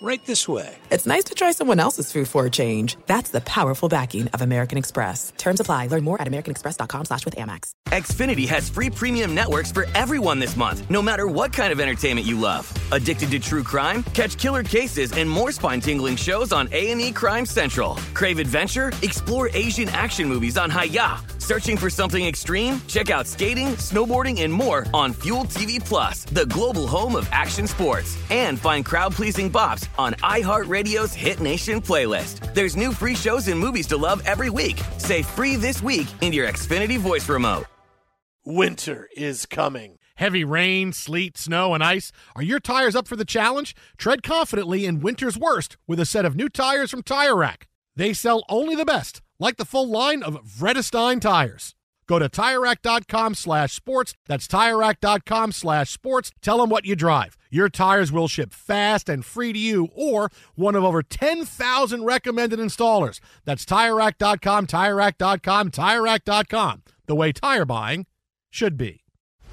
right this way. It's nice to try someone else's food for a change. That's the powerful backing of American Express. Terms apply. Learn more at americanexpress.com slash with Amex. Xfinity has free premium networks for everyone this month, no matter what kind of entertainment you love. Addicted to true crime? Catch killer cases and more spine-tingling shows on A&E Crime Central. Crave adventure? Explore Asian action movies on Hi-YAH. Searching for something extreme? Check out skating, snowboarding, and more on Fuel TV Plus, the global home of action sports. And find crowd-pleasing bops on iHeartRadio's Hit Nation playlist. There's new free shows and movies to love every week. Say free this week in your Xfinity voice remote. Winter is coming. Heavy rain, sleet, snow, and ice. Are your tires up for the challenge? Tread confidently in winter's worst with a set of new tires from Tire Rack. They sell only the best, like the full line of Vredestein tires. Go to TireRack.com slash sports. That's TireRack.com slash sports. Tell them what you drive. Your tires will ship fast and free to you or one of over 10,000 recommended installers. That's TireRack.com, TireRack.com, TireRack.com. The way tire buying should be.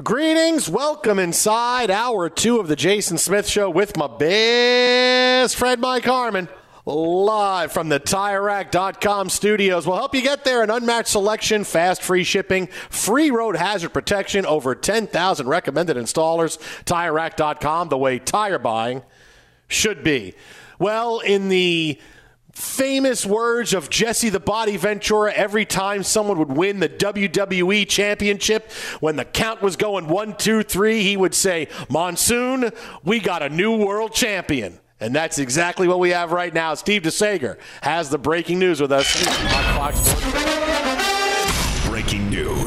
Greetings, welcome inside hour two of the Jason Smith Show with my best friend Mike Harmon. Live from the TireRack.com studios. We'll help you get there. An unmatched selection, fast free shipping, free road hazard protection, over 10,000 recommended installers. TireRack.com, the way tire buying should be. Well, in the famous words of Jesse the Body Ventura every time someone would win the WWE Championship. When the count was going one, two, three, he would say, Monsoon, we got a new world champion. And that's exactly what we have right now. Steve DeSager has the breaking news with us on Fox Sports.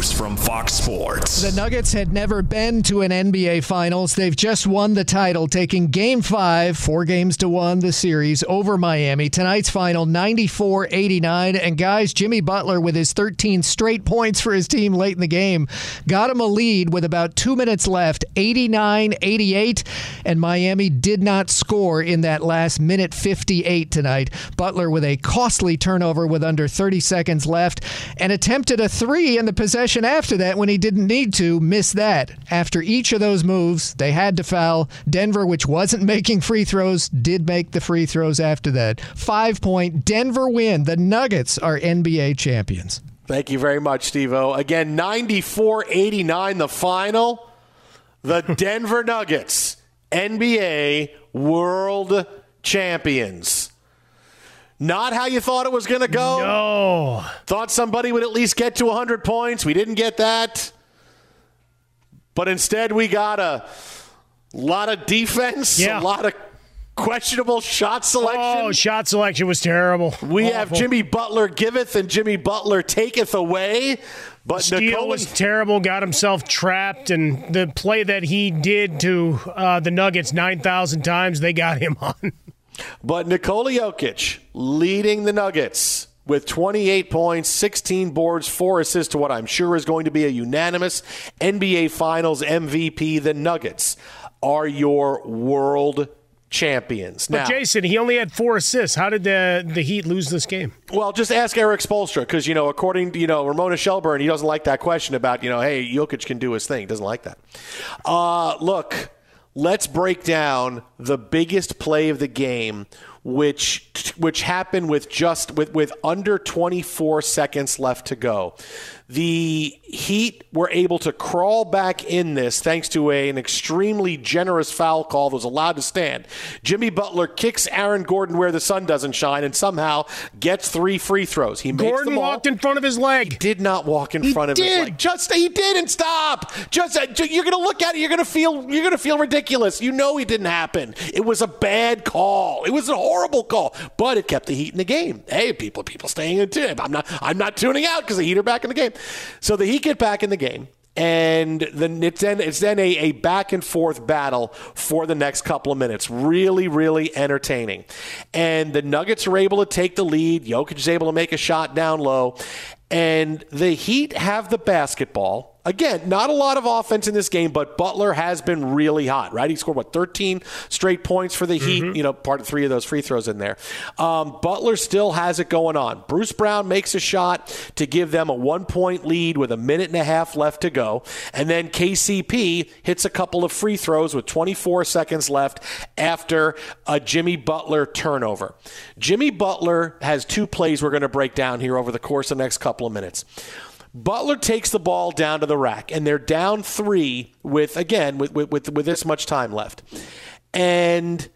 News from Fox Sports. The Nuggets had never been to an NBA Finals. They've just won the title, taking game five, four games to one, the series over Miami. Tonight's final 94 89. And guys, Jimmy Butler, with his 13 straight points for his team late in the game, got him a lead with about two minutes left 89 88. And Miami did not score in that last minute 58 tonight. Butler with a costly turnover with under 30 seconds left and attempted a three in the possession after that when he didn't need to, missed that. After each of those moves, they had to foul. Denver, which wasn't making free throws, did make the free throws after that. Five point Denver win. The Nuggets are NBA champions. Thank you very much, Steve O. Again, 94 89, the final. The Denver Nuggets, NBA World Champions. Not how you thought it was going to go. No. Thought somebody would at least get to 100 points. We didn't get that. But instead, we got a lot of defense, Yeah. a lot of questionable shot selection. Oh, shot selection was terrible. we have Jimmy Butler giveth and Jimmy Butler taketh away. But Steele Nikola, was terrible, got himself trapped, and the play that he did to uh, the Nuggets 9,000 times, they got him on. But Nikola Jokic leading the Nuggets with 28 points, 16 boards, four assists to what I'm sure is going to be a unanimous NBA Finals MVP. The Nuggets are your world champions. But Jason, he only had four assists. How did the the Heat lose this game? Well, just ask Erik Spoelstra because you know, according to you know Ramona Shelburne, he doesn't like that question about you know, hey, Jokic can do his thing. He doesn't like that. Uh, look, let's break down the biggest play of the game which which happened with just with, with under 24 seconds left to go. The Heat were able to crawl back in this thanks to a, an extremely generous foul call that was allowed to stand. Jimmy Butler kicks Aaron Gordon where the sun doesn't shine and somehow gets three free throws. He Gordon walked in front of his leg. He did not walk in he front of did. his leg. Just he didn't stop. Just uh, you're going to look at it. You're going to feel you're going to feel ridiculous. You know he didn't happen. It was a bad call. It was a horrible call, but it kept the Heat in the game. Hey, people, people staying in tune. I'm not I'm not tuning out because the Heat are back in the game. So the Heat get back in the game. And then it's then it's then a, a back and forth battle for the next couple of minutes. Really, really entertaining. And the Nuggets are able to take the lead. Jokic is able to make a shot down low. And the Heat have the basketball. Again, not a lot of offense in this game, but Butler has been really hot, right? He scored, what, 13 straight points for the Heat? Mm-hmm. You know, part of three of those free throws in there. Um, Butler still has it going on. Bruce Brown makes a shot to give them a one point lead with a minute and a half left to go. And then KCP hits a couple of free throws with 24 seconds left after a Jimmy Butler turnover. Jimmy Butler has two plays we're going to break down here over the course of the next couple of minutes. Butler takes the ball down to the rack, and they're down three with again with with, with, with this much time left, and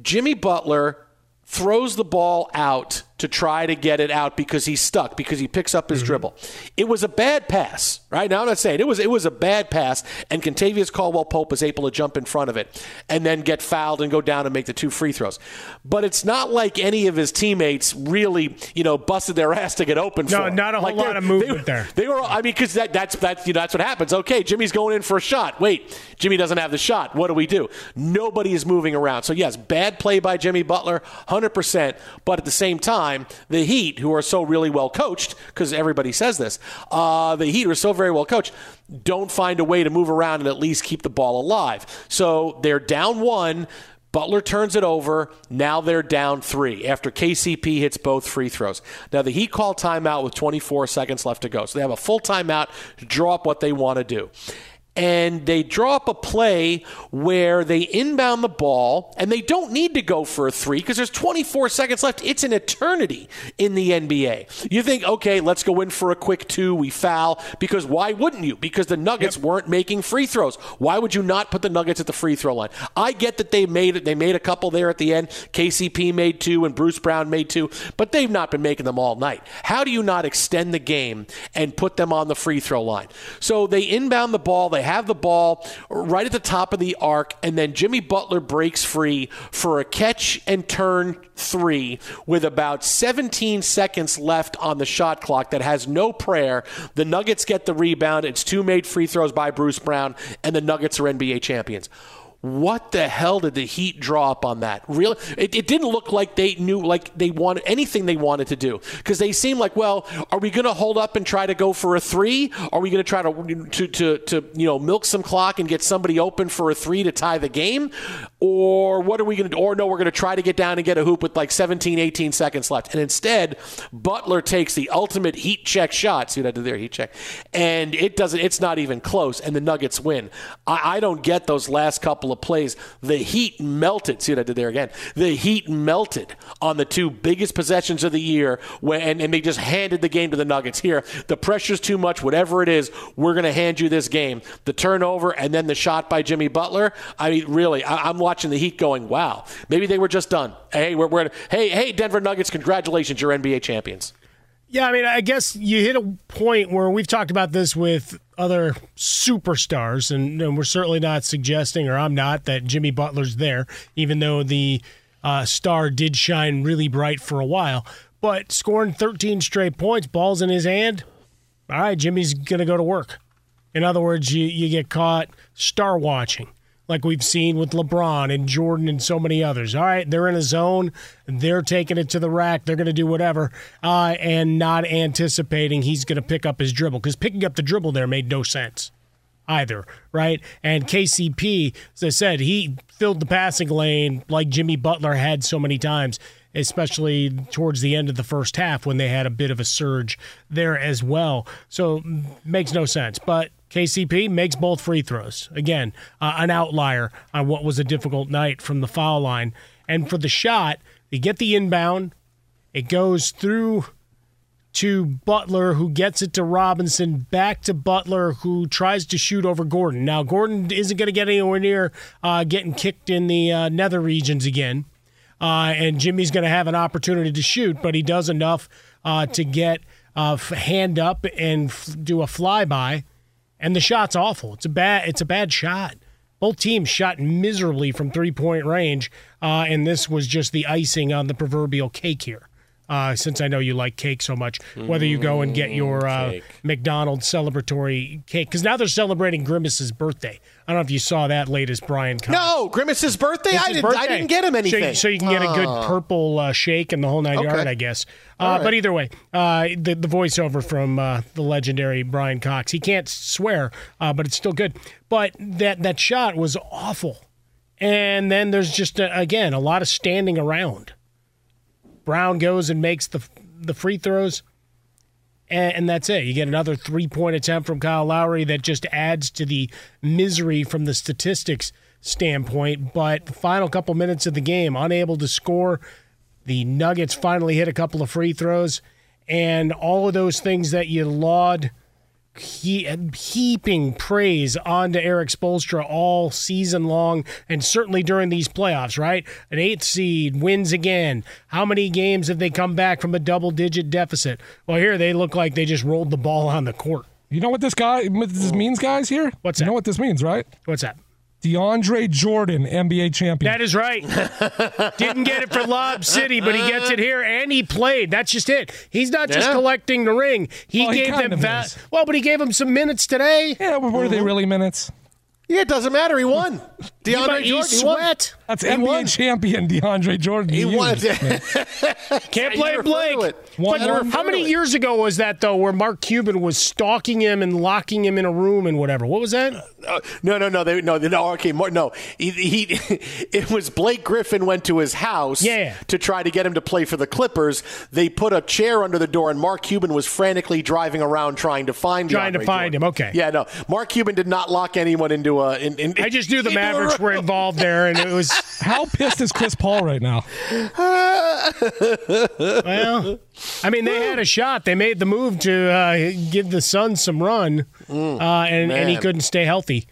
Jimmy Butler throws the ball out to try to get it out because he's stuck because he picks up his Mm-hmm. dribble. It was a bad pass, right? Now I'm not saying it was it was a bad pass, and Kentavious Caldwell Pope was able to jump in front of it and then get fouled and go down and make the two free throws. But it's not like any of his teammates really, you know, busted their ass to get open. No, not a whole Like, lot of movement they, there. They were, I mean, because that, that's that's you know that's what happens. Okay, Jimmy's going in for a shot. Wait, Jimmy doesn't have the shot. What do we do? Nobody is moving around. So yes, bad play by Jimmy Butler, hundred percent. But at the same time, the Heat, who are so really well coached, because everybody says this, uh, the Heat are so very well coached, don't find a way to move around and at least keep the ball alive. So they're down one. Butler turns it over. Now they're down three after KCP hits both free throws. Now the Heat call timeout with 24 seconds left to go. So they have a full timeout to draw up what they want to do. And they draw up a play where they inbound the ball, and they don't need to go for a three because there's 24 seconds left. It's an eternity in the NBA. You think, okay, let's go in for a quick two, we foul, because why wouldn't you? Because the Nuggets weren't making free throws. Why would you not put the Nuggets at the free throw line? I get that they made it. They made a couple there at the end. KCP made two, and Bruce Brown made two, but they've not been making them all night. How do you not extend the game and put them on the free throw line? So they inbound the ball. They have the ball right at the top of the arc, and then Jimmy Butler breaks free for a catch and turn three with about 17 seconds left on the shot clock that has no prayer. The Nuggets get the rebound. It's two made free throws by Bruce Brown, and the Nuggets are NBA champions. What the hell did the Heat draw up on that? Really, it, it didn't look like they knew, like they wanted anything they wanted to do because they seemed like, well, are we going to hold up and try to go for a three? Are we going to try to, to to to you know milk some clock and get somebody open for a three to tie the game, or what are we going to? Or no, we're going to try to get down and get a hoop with like 17, 18 seconds left, and instead Butler takes the ultimate heat check shot. See what I did there? Heat check, and it doesn't. It's not even close, and the Nuggets win. I, I don't get those last couple of plays. The Heat melted. See what I did there again? The Heat melted on the two biggest possessions of the year, when, and, and they just handed the game to the Nuggets. Here, the pressure's too much. Whatever it is, we're going to hand you this game. The turnover and then the shot by Jimmy Butler. I mean, really, I, I'm watching the Heat going, wow, maybe they were just done. Hey, we're, we're hey, hey, Denver Nuggets, congratulations, you're NBA champions. Yeah, I mean, I guess you hit a point where we've talked about this with other superstars, and, and we're certainly not suggesting, or I'm not, that Jimmy Butler's there, even though the uh, star did shine really bright for a while. But scoring 13 straight points, balls in his hand, all right, Jimmy's going to go to work. In other words, you, you get caught star watching like we've seen with LeBron and Jordan and so many others. All right, they're in a zone, they're taking it to the rack, they're going to do whatever, uh, and not anticipating he's going to pick up his dribble because picking up the dribble there made no sense either, right? And KCP, as I said, he filled the passing lane like Jimmy Butler had so many times, especially towards the end of the first half when they had a bit of a surge there as well. So makes no sense. But KCP makes both free throws. Again, uh, an outlier on what was a difficult night from the foul line. And for the shot, they get the inbound. It goes through to Butler, who gets it to Robinson, back to Butler, who tries to shoot over Gordon. Now, Gordon isn't going to get anywhere near uh, getting kicked in the uh, nether regions again. Uh, and Jimmy's going to have an opportunity to shoot, but he does enough uh, to get uh, hand up and f- do a flyby. And the shot's awful. It's a bad. It's a bad shot. Both teams shot miserably from three point range, uh, and this was just the icing on the proverbial cake here uh, since I know you like cake so much, whether you go and get your uh, McDonald's celebratory cake. Because now they're celebrating Grimace's birthday. I don't know if you saw that latest Brian. Cox. No, Grimace's birthday. It's I didn't. I didn't get him So anything. you, so you can get a good Oh. purple uh, shake and the whole nine Okay. yard, I guess. Uh, All right. But either way, uh, the, the voiceover from uh, the legendary Brian Cox, he can't swear, uh, but it's still good. But that, that shot was awful. And then there's just, uh again, a lot of standing around. Brown goes and makes the, the free throws. And, and that's it. You get another three point attempt from Kyle Lowry that just adds to the misery from the statistics standpoint. But the final couple minutes of the game, unable to score. The Nuggets finally hit a couple of free throws. And all of those things that you laud he, heaping praise onto Erik Spoelstra all season long, and certainly during these playoffs. Right, an eighth seed wins again. How many games have they come back from a double-digit deficit? Well, here they look like they just rolled the ball on the court. You know what this guy what this means, guys? Here, What's that? you know what this means, right? What's that? DeAndre Jordan, NBA champion. That is right. Didn't get it for Lob City, but he gets it here, and he played. That's just it. He's not just Yeah. collecting the ring. He Well, he gave kind them of va- well, but he gave them some minutes today. yeah, but were they mm-hmm. really minutes? Yeah, it doesn't matter. He won. DeAndre But he Jordan. he won. sweat. That's He NBA won. champion DeAndre Jordan. He You won. Can't You blame to Blake. it. One But how many years ago was that though, where Mark Cuban was stalking him and locking him in a room and whatever? What was that? Uh, no, no, no, they, no, no. Okay, more, no. He, he, it was Blake Griffin went to his house, Yeah. to try to get him to play for the Clippers. They put a chair under the door, and Mark Cuban was frantically driving around trying to find Trying to find Jordan. him, okay. Yeah, no. Mark Cuban did not lock anyone into a. In, in, I just knew the Mavericks were involved there, and it was How pissed is Chris Paul right now? well. I mean, they had a shot. They made the move to uh, give the Suns some run, uh, and, and he couldn't stay healthy.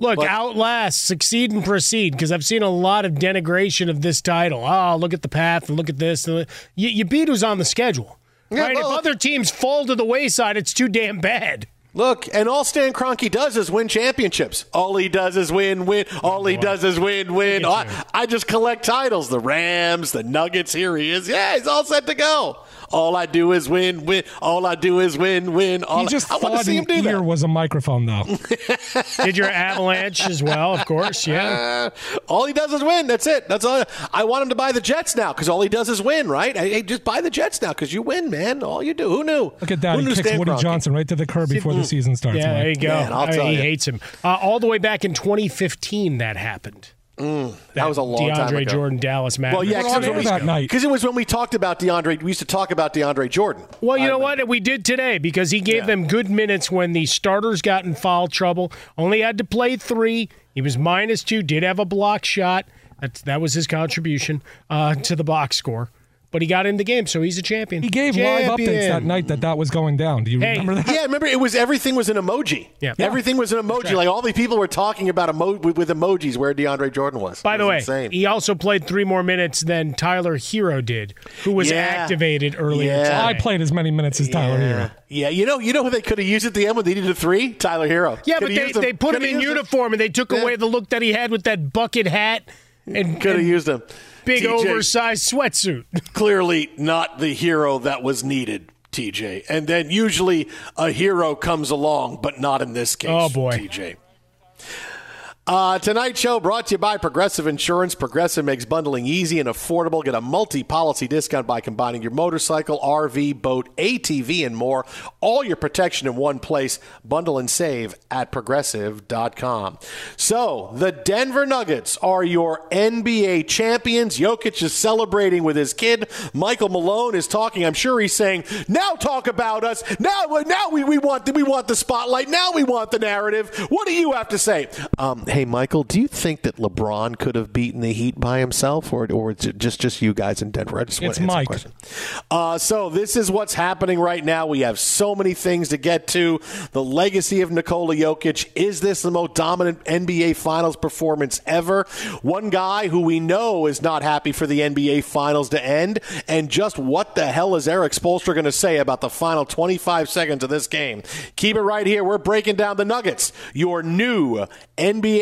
Look, But- outlast, succeed and proceed. Because I've seen a lot of denigration of this title. Oh, look at the path and look at this. You, you beat who's on the schedule. Yeah, right? well- if other teams fall to the wayside, it's too damn bad. Look, and all Stan Kroenke does is win championships. All he does is win, win. All he does is win, win. Look. I, I just collect titles. The Rams, the Nuggets. Here he is. Yeah, he's all set to go. All I do is win, win. All I do is win, win. All He just I, I want to see him do ear that. was a microphone, though. Did your Avalanche as well, of course. Yeah. Uh, all he does is win. That's it. That's all. I want him to buy the Jets now because all he does is win, right? Hey, hey, just buy the Jets now because you win, man. All you do. Who knew? Look at that. Who He knew kicks Stan Woody Johnson right to the curb before the season starts. Yeah, Mike. there you go. Man, I'll I mean, tell he you. hates him. Uh, all the way back in 2015, that happened. That was a long DeAndre time ago. DeAndre Jordan, Dallas Mavericks. Well, yeah, because air that night. it was when we talked about DeAndre. We used to talk about DeAndre Jordan. Well, you know what? We did today because he gave Yeah. them good minutes when the starters got in foul trouble. Only had to play three. He was minus two. Did have a block shot. That's, that was his contribution uh, to the box score. But he got in the game, so he's a champion. He gave live updates that night that that was going down. Do you Hey. remember that? Yeah, remember it was everything was an emoji. Yeah. everything was an emoji. Like all the people were talking about emo- with, with emojis where DeAndre Jordan was. By It the was way, insane. he also played three more minutes than Tyler Herro did, who was Yeah. activated earlier Yeah. I played as many minutes as Tyler yeah. Herro. Yeah, you know, you know who they could have used at the end when they needed a three? Tyler Herro. Yeah, Coulda but they, they put him Coulda in used uniform and they took Yeah. away the look that he had with that bucket hat and, Could have used him. big TJ, oversized sweatsuit. Clearly not the hero that was needed. TJ, and then usually a hero comes along, but not in this case. Oh, boy. TJ. Uh, tonight's show brought to you by Progressive Insurance. Progressive makes bundling easy and affordable. Get a multi policy discount by combining your motorcycle, RV, boat, ATV, and more. All your protection in one place. Bundle and save at progressive.com. So, the Denver Nuggets are your NBA champions. Jokic is celebrating with his kid. Michael Malone is talking. I'm sure he's saying, now talk about us. Now, now we, we, want, the, we want the spotlight. Now we want the narrative. What do you have to say? Um, hey, Michael, do you think that LeBron could have beaten the Heat by himself, or or just just you guys in Denver? I just want It's to Mike. question. Uh, so this is what's happening right now. We have so many things to get to. The legacy of Nikola Jokic. Is this the most dominant NBA Finals performance ever? One guy who we know is not happy for the NBA Finals to end. And just what the hell is Erik Spoelstra going to say about the final 25 seconds of this game? Keep it right here. We're breaking down the Nuggets, your new NBA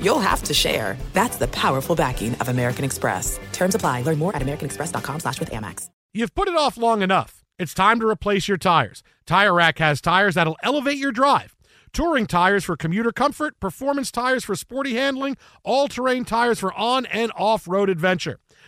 you'll have to share. That's the powerful backing of American Express. Terms apply. Learn more at americanexpress.com slash with Amex. You've put it off long enough. It's time to replace your tires. Tire Rack has tires that'll elevate your drive. Touring tires for commuter comfort, performance tires for sporty handling, all terrain tires for on and off road adventure.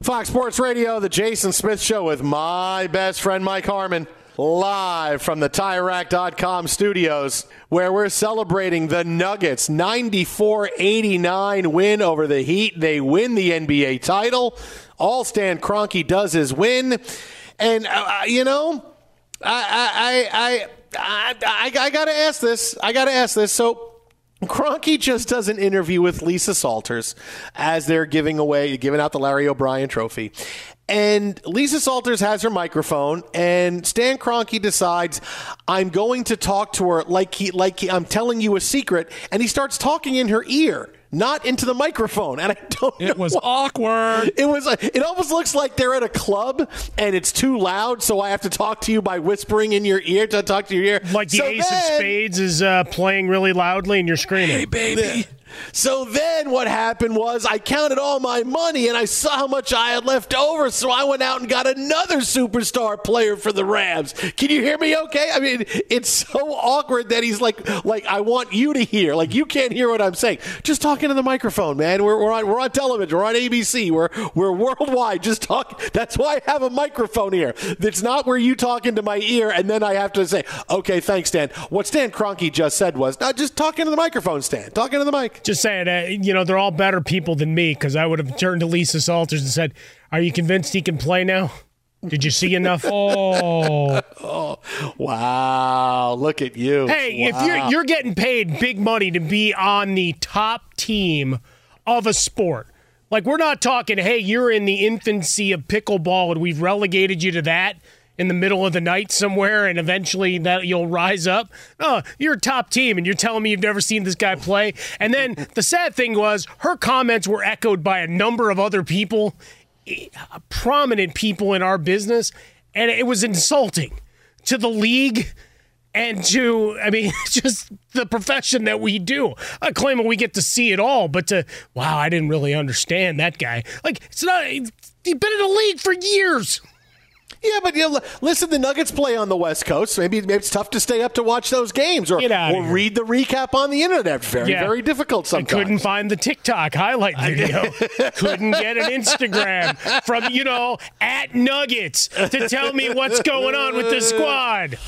Fox Sports Radio, the Jason Smith Show with my best friend Mike Harmon, live from the TireRack.com studios, where we're celebrating the Nuggets 94 89 win over the Heat. They win the NBA title. All Stan Kroenke does is win. And, uh, you know, I, I, I, I, I, I got to ask this. I got to ask this. So, Kroenke just does an interview with Lisa Salters as they're giving away, giving out the Larry O'Brien trophy. And Lisa Salters has her microphone, and Stan Kroenke decides, "I'm going to talk to her like he, like he, I'm telling you a secret," and he starts talking in her ear. Not into the microphone, and I don't. It was awkward. It was. It almost looks like they're at a club and it's too loud, so I have to talk to you by whispering in your ear to talk to your ear. Like the so Ace then, of Spades is uh, playing really loudly and you're screaming. Hey, baby. So then what happened was I counted all my money and I saw how much I had left over, so I went out and got another superstar player for the Rams. Can you hear me okay? I mean, it's so awkward that he's like like I want you to hear. Like you can't hear what I'm saying. Just talking to the microphone, man. We're, we're on we're on television, we're on ABC, we're we're worldwide. Just talk that's why I have a microphone here. It's not where you talk into my ear and then I have to say, Okay, thanks, Dan. What Stan Kroenke just said was, no, just talking to the microphone, Stan. Talking to the mic. Just saying, uh, you know, they're all better people than me because I would have turned to Lisa Salters and said, Are you convinced he can play now? Did you see enough? oh. oh, wow! Look at you. Hey, wow. if you're you're getting paid big money to be on the top team of a sport, like we're not talking, hey, you're in the infancy of pickleball and we've relegated you to that in the middle of the night somewhere and eventually that you'll rise up. No, you're a top team and you're telling me you've never seen this guy play. And then the sad thing was her comments were echoed by a number of other people, eh, prominent people in our business, and it was insulting to the league and to I mean just the profession that we do. I claim we get to see it all, but to wow, I didn't really understand that guy. Like it's not he's been in the league for years. Yeah, but you know, listen, the Nuggets play on the West Coast. Maybe, maybe it's tough to stay up to watch those games or, or read the recap on the internet. Very, Yeah. very difficult sometimes. I couldn't find the TikTok highlight video. couldn't get an Instagram from, you know, at Nuggets to tell me what's going on with the squad.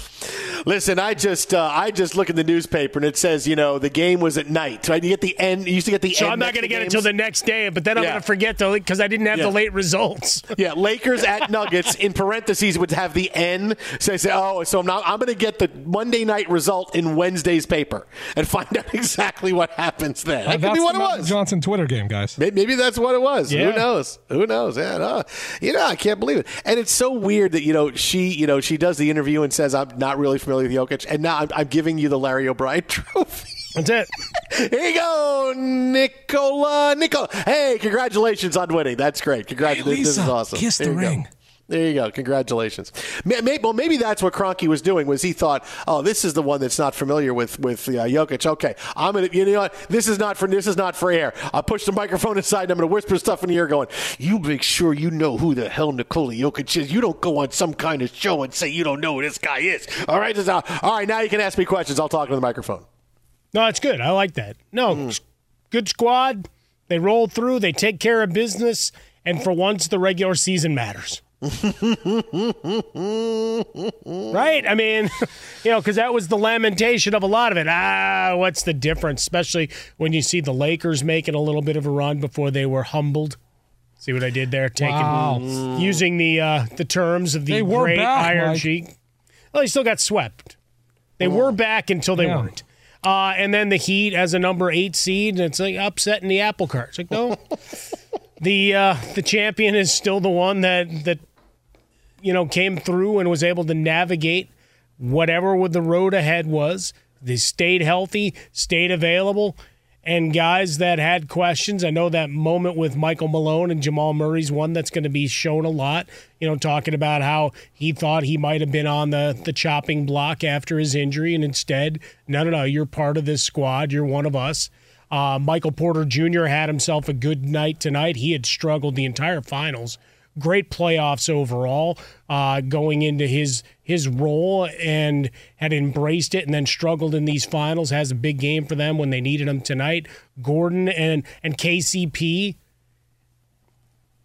Listen, I just uh, I just look in the newspaper and it says you know the game was at night. Right? You get the end. You used to get the So end. I'm not going to get it until the next day, but then I'm Yeah. going to forget though because I didn't have Yeah. the late results. Yeah, Lakers at Nuggets in parentheses would have the N. So I say, oh, so I'm not. I'm going to get the Monday night result in Wednesday's paper and find out exactly what happens then. Uh, That could that's be what the it was. Johnson Twitter game, guys. Maybe, maybe that's what it was. Yeah. Who knows? Who knows? Yeah, no. you know, I can't believe it. And it's so weird that you know she, you know, she does the interview and says, "I'm not really familiar with Jokic," and now I'm, I'm giving you the Larry O'Brien trophy. That's it. Here you go, Nikola. Nikola. Hey, congratulations on winning. That's great. Congratulations. Hey, this is awesome. kiss the you go. There you go. Congratulations. Well, maybe that's what Kroenke was doing. Was he thought, oh, this is the one that's not familiar with with uh, Jokic. Okay, I'm gonna. You know what? This is not for. This is not for air. I'll push the microphone aside. and I'm gonna whisper stuff in the ear, going, "You make sure you know who the hell Nikola Jokic is. You don't go on some kind of show and say you don't know who this guy is. All right, is how- all right. Now you can ask me questions. I'll talk to the microphone. No, it's good. I like that. No, s- good squad. They roll through. They take care of business, and for once, the regular season matters. Right? I mean, you know, because that was the lamentation of a lot of it. Ah, what's the difference? Especially when you see the Lakers making a little bit of a run before they were humbled. See what I did there? Taking Wow. using the uh, the terms of the great back, Iron Mike. Sheik. Well, they still got swept. They were back until they Yeah. weren't. Uh, and then the Heat as a number eight seed, and it's like upsetting the apple cart. It's like no, the uh, the champion is still the one that that you know came through and was able to navigate whatever with the road ahead was. They stayed healthy, stayed available, and guys that had questions. I know that moment with Michael Malone and Jamal Murray's one that's going to be shown a lot. You know, talking about how he thought he might have been on the the chopping block after his injury, and instead, no, no, no, you're part of this squad. You're one of us. Uh, Michael Porter Jr. had himself a good night tonight. He had struggled the entire finals. Great playoffs overall, uh, going into his his role and had embraced it, and then struggled in these finals. Has a big game for them when they needed him tonight. Gordon and and KCP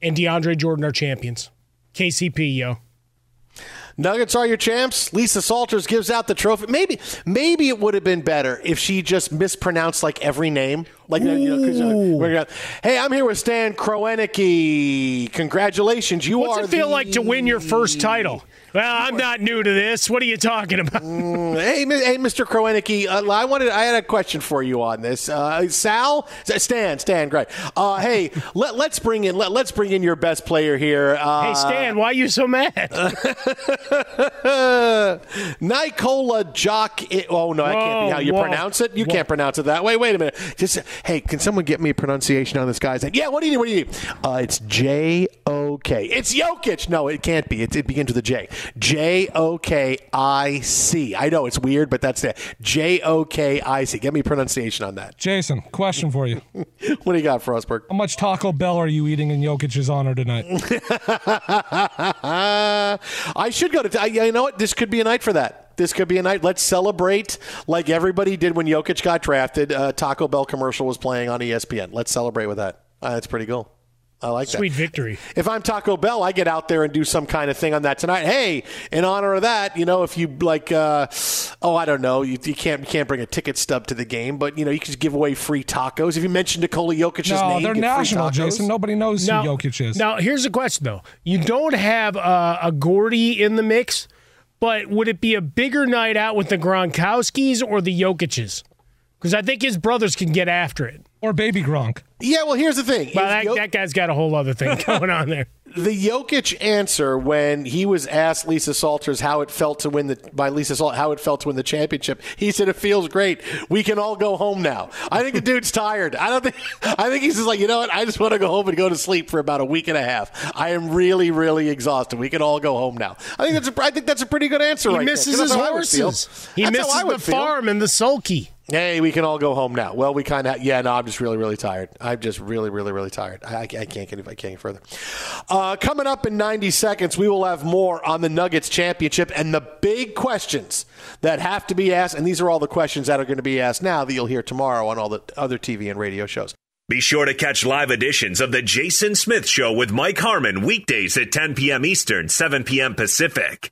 and DeAndre Jordan are champions. KCP, yo. Nuggets are your champs. Lisa Salters gives out the trophy. Maybe, maybe it would have been better if she just mispronounced like every name. Like, you know, gonna- hey, I'm here with Stan Kroenke. Congratulations, you What's are. it feel the- like to win your first title? Well, I'm not new to this. What are you talking about? Mm, hey, hey, Mr. Kroenicki, uh, I wanted, I had a question for you on this. Uh, Sal, Stan, Stan, great. Uh, hey, let, let's bring in, let, us bring in your best player here. Uh, hey, Stan, why are you so mad? Nicola Jock. Oh no, that can't be how you Whoa, pronounce it. You whoa. can't pronounce it that way. Wait a minute. Just hey, can someone get me a pronunciation on this guy's name? Yeah. What do you need? What do you need? Uh, it's J O K. It's Jokic. No, it can't be. It, it begins with a J. J O K I C. I know it's weird, but that's it. J O K I C. Get me pronunciation on that. Jason, question for you. What do you got, Frostberg? How much Taco Bell are you eating in Jokic's honor tonight? I should go to. I- You know what? This could be a night for that. This could be a night. Let's celebrate like everybody did when Jokic got drafted. Uh, Taco Bell commercial was playing on ESPN. Let's celebrate with that. Uh, that's pretty cool. I like Sweet that. victory. If I'm Taco Bell, I get out there and do some kind of thing on that tonight. Hey, in honor of that, you know, if you like, uh, oh, I don't know, you, you can't you can't bring a ticket stub to the game, but you know, you can just give away free tacos. If you mention Nikola Jokic's no, name, they're national, tacos. Jason. Nobody knows Now, who Jokic is. now, here's a question, though. You don't have uh, a Gordy in the mix, but would it be a bigger night out with the Gronkowskis or the Jokic's? Because I think his brothers can get after it. Or Baby Gronk. Yeah, well, here's the thing. Well, that, Jo- that guy's got a whole other thing going on there. the Jokic answer when he was asked Lisa Salters how it felt to win the by Lisa Salters how it felt to win the championship, he said it feels great. We can all go home now. I think the dude's tired. I don't think. I think he's just like you know what. I just want to go home and go to sleep for about a week and a half. I am really, really exhausted. We can all go home now. I think that's a. I think that's a pretty good answer. He right misses there, 'cause his that's how I would feel. horses. He That's how misses I the feel. farm and the sulky. Hey, we can all go home now. Well, we kind of yeah. No, I'm just really, really tired. I'm just really, really, really tired. I, I, can't get I can't get further. Uh, coming up in 90 seconds, we will have more on the Nuggets championship and the big questions that have to be asked. And these are all the questions that are going to be asked now that you'll hear tomorrow on all the other TV and radio shows. Be sure to catch live editions of The Jason Smith Show with Mike Harmon weekdays at 10 p.m. Eastern, 7 p.m. Pacific.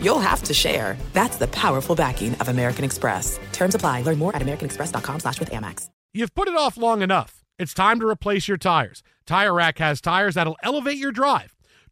you'll have to share. That's the powerful backing of American Express. Terms apply. Learn more at americanexpress.com slash with Amex. You've put it off long enough. It's time to replace your tires. Tire Rack has tires that'll elevate your drive.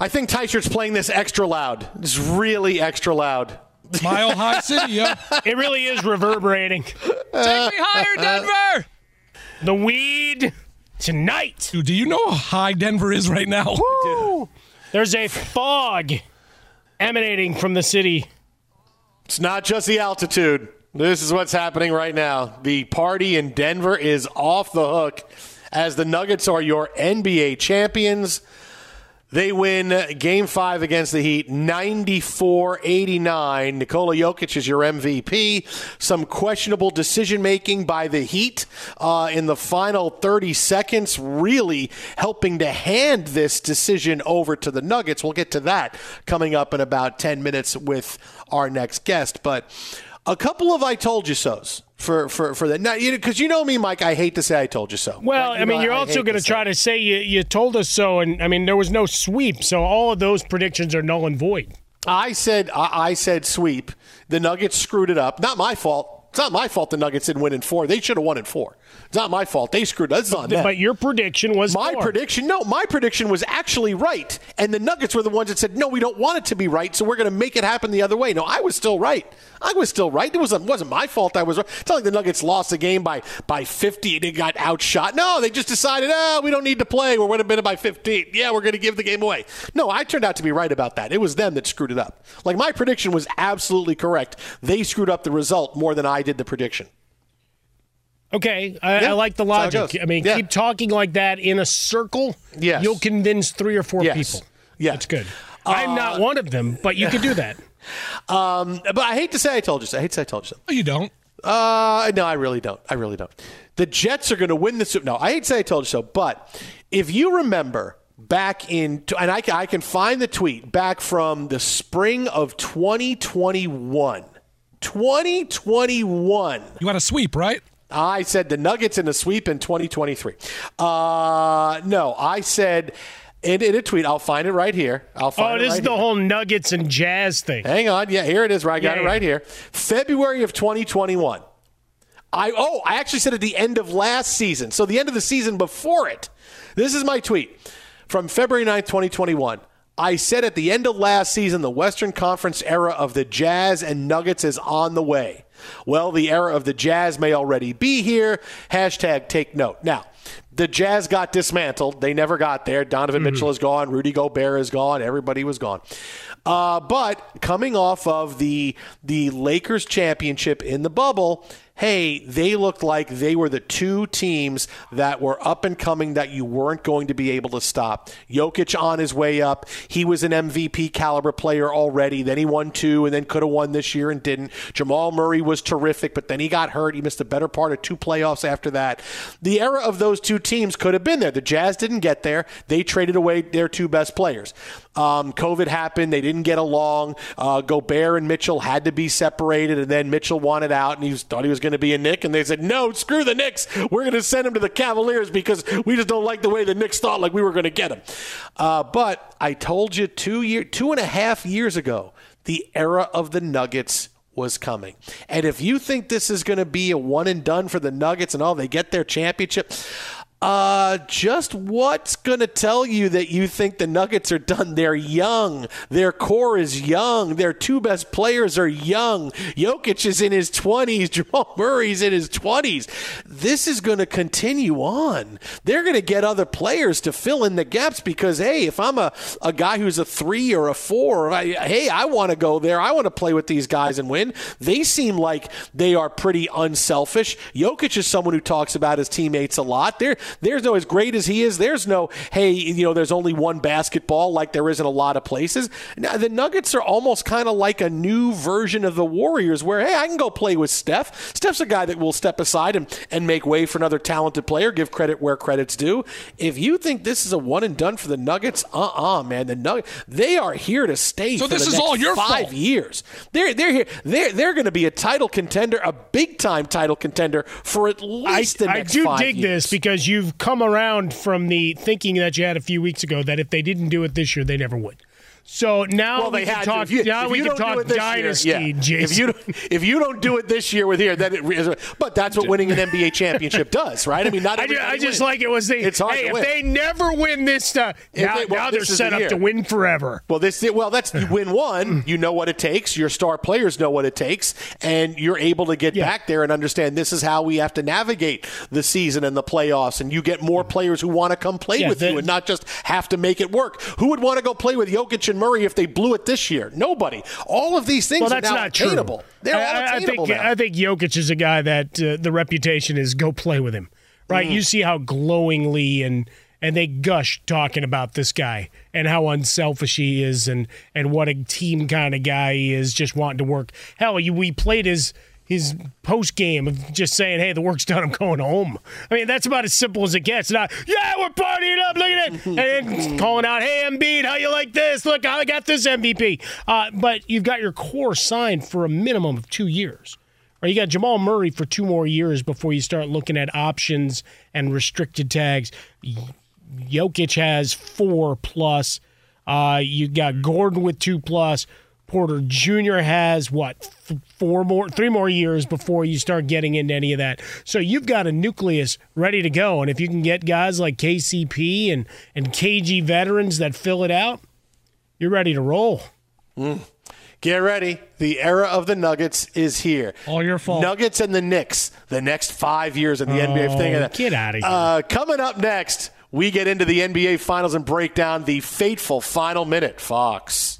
I think Tyshert's playing this extra loud. It's really extra loud. Mile High City, yo. It really is reverberating. Take me higher, Denver. The weed tonight. Dude, do you know how high Denver is right now? There's a fog emanating from the city. It's not just the altitude. This is what's happening right now. The party in Denver is off the hook as the Nuggets are your NBA champions. They win game five against the Heat 94 89. Nikola Jokic is your MVP. Some questionable decision making by the Heat uh, in the final 30 seconds, really helping to hand this decision over to the Nuggets. We'll get to that coming up in about 10 minutes with our next guest. But a couple of I told you so's for for for that. Now, because you, know, you know me, Mike, I hate to say I told you so. Well, But, you I mean, know, you're I also going to try to say you, you told us so, and I mean, there was no sweep, so all of those predictions are null and void. I said I, I said sweep. The Nuggets screwed it up. Not my fault. It's not my fault the Nuggets didn't win in four. They should have won in four. It's not my fault. They screwed. us on them. But your prediction was my four. prediction. No, my prediction was actually right, and the Nuggets were the ones that said, "No, we don't want it to be right, so we're going to make it happen the other way." No, I was still right. I was still right. It wasn't wasn't my fault. I was right. It's not like the Nuggets lost the game by by fifty and they got outshot. No, they just decided, "Oh, we don't need to play. We're going to win by fifteen. Yeah, we're going to give the game away." No, I turned out to be right about that. It was them that screwed it up. Like my prediction was absolutely correct. They screwed up the result more than I did the prediction. Okay, I, Yeah, I like the that's how it logic. I mean, Yeah. keep talking like that in a circle. Yes. You'll convince three or four Yes. people. Yeah. That's good. I'm not one of them, but you can do that. Um, but I hate to say I told you so. I hate to say I told you so. No, you don't. Uh, no, I really don't. I really don't. The Jets are going to win the Super. No, I hate to say I told you so, but if you remember back in, and I can, I can find the tweet back from the spring of 2021. 2021. You want a sweep, right? I said the Nuggets in the sweep in 2023. Uh, no, I said in, in a tweet. I'll find it right here. I'll find it. Oh, it this right is the here. whole Nuggets and Jazz thing. Hang on. Yeah, here it is. Right, I got Yeah, it yeah. right here. February of 2021. I oh, I actually said at the end of last season. So the end of the season before it. This is my tweet from February 9th, 2021. I said at the end of last season, the Western Conference era of the Jazz and Nuggets is on the way. Well, the era of the Jazz may already be here. Hashtag take note. Now, the Jazz got dismantled. They never got there. Donovan Mitchell is gone. Rudy Gobert is gone. Everybody was gone. Uh, but coming off of the the Lakers championship in the bubble, hey, they looked like they were the two teams that were up and coming that you weren't going to be able to stop. Jokic on his way up. He was an MVP caliber player already. Then he won two and then could have won this year and didn't. Jamal Murray was terrific, but then he got hurt. He missed the better part of two playoffs after that. The era of those two teams could have been there. The Jazz didn't get there. They traded away their two best players. Um, COVID happened. They didn't get along. Uh, Gobert and Mitchell had to be separated, and then Mitchell wanted out, and he was, thought he was going to be a Knick, and they said, "No, screw the Knicks. We're going to send him to the Cavaliers because we just don't like the way the Knicks thought like we were going to get him." Uh, but I told you two year, two and a half years ago, the era of the Nuggets was coming. And if you think this is going to be a one and done for the Nuggets and all, they get their championship. Uh, just what's going to tell you that you think the Nuggets are done? They're young. Their core is young. Their two best players are young. Jokic is in his 20s. Jamal Murray's in his 20s. This is going to continue on. They're going to get other players to fill in the gaps because, hey, if I'm a, a guy who's a three or a four, I, hey, I want to go there. I want to play with these guys and win. They seem like they are pretty unselfish. Jokic is someone who talks about his teammates a lot. There, there's no as great as he is. There's no hey, you know, there's only one basketball like there is in a lot of places. Now, the Nuggets are almost kind of like a new version of the Warriors, where hey, I can go play with Steph. Steph's a guy that will step aside and, and make way for another talented player. Give credit where credit's due. If you think this is a one and done for the Nuggets, uh uh man, the Nug- they are here to stay. So for this the is next all your five fault. years. They're they're here. They're they're going to be a title contender, a big time title contender for at I, least the I do dig years. this because you you've come around from the thinking that you had a few weeks ago that if they didn't do it this year, they never would. So now well, we can talk. to. If you, now if we can talk dynasty, year, yeah. Jason. If you don't, if you don't do it this year with here, then it is. But that's what winning an NBA championship does, right? I mean, not I just, I just like it was the. It's hard hey, if win. they never win this If now, they- well, now they're set the up to win forever. Well, this well, that's you win one. You know what it takes. Your star players know what it takes, and you're able to get Yeah. back there and understand this is how we have to navigate the season and the playoffs. And you get more players who want to come play Yeah, with you and not just have to make it work. Who would want to go play with Jokic and Murray if they blew it this year? Nobody. All of these things Well, are that's now not true. attainable. They're all I, I attainable think now. I think Jokic is a guy that uh, the reputation is go play with him. Right? Mm. You see how glowingly and and they gush talking about this guy and how unselfish he is and and what a team kind of guy he is, just wanting to work. Hell, you, we played his his post game of just saying, "Hey, the work's done. I'm going home." I mean, that's about as simple as it gets. Not, yeah, we're partying up. Look at it, and then calling out, "Hey, Embiid, how you like this? Look, I got this MVP." Uh, but you've got your core signed for a minimum of two years. Or you got Jamal Murray for two more years before you start looking at options and restricted tags. Jokic has four plus. Uh, you got Gordon with two plus. Porter Jr. has what four more, three more years before you start getting into any of that. So you've got a nucleus ready to go, and if you can get guys like KCP and and KG veterans that fill it out, you're ready to roll. Get ready. The era of the Nuggets is here. All your fault. Nuggets and the Knicks, the next five years in the NBA. Thing of that. Oh, get outta here. Uh, coming up next, we get into the NBA Finals and break down the fateful final minute. Fox.